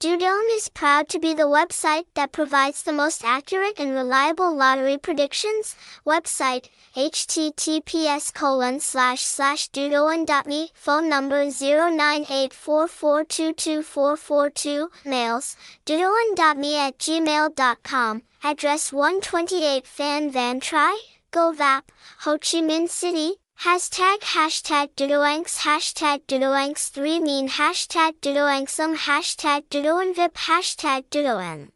Dudoan is proud to be the website that provides the most accurate and reliable lottery predictions. Website https colon slash slash dudoan.me Phone number 0984422442 Mails dudoan.me at gmail.com Address 128 Phan Van Tri, Go Vap, Ho Chi Minh City, Hashtag hashtag Dudoanx hashtag Dudoanx 3 mean hashtag Dudoanxum hashtag Dudoanvip hashtag Dudoan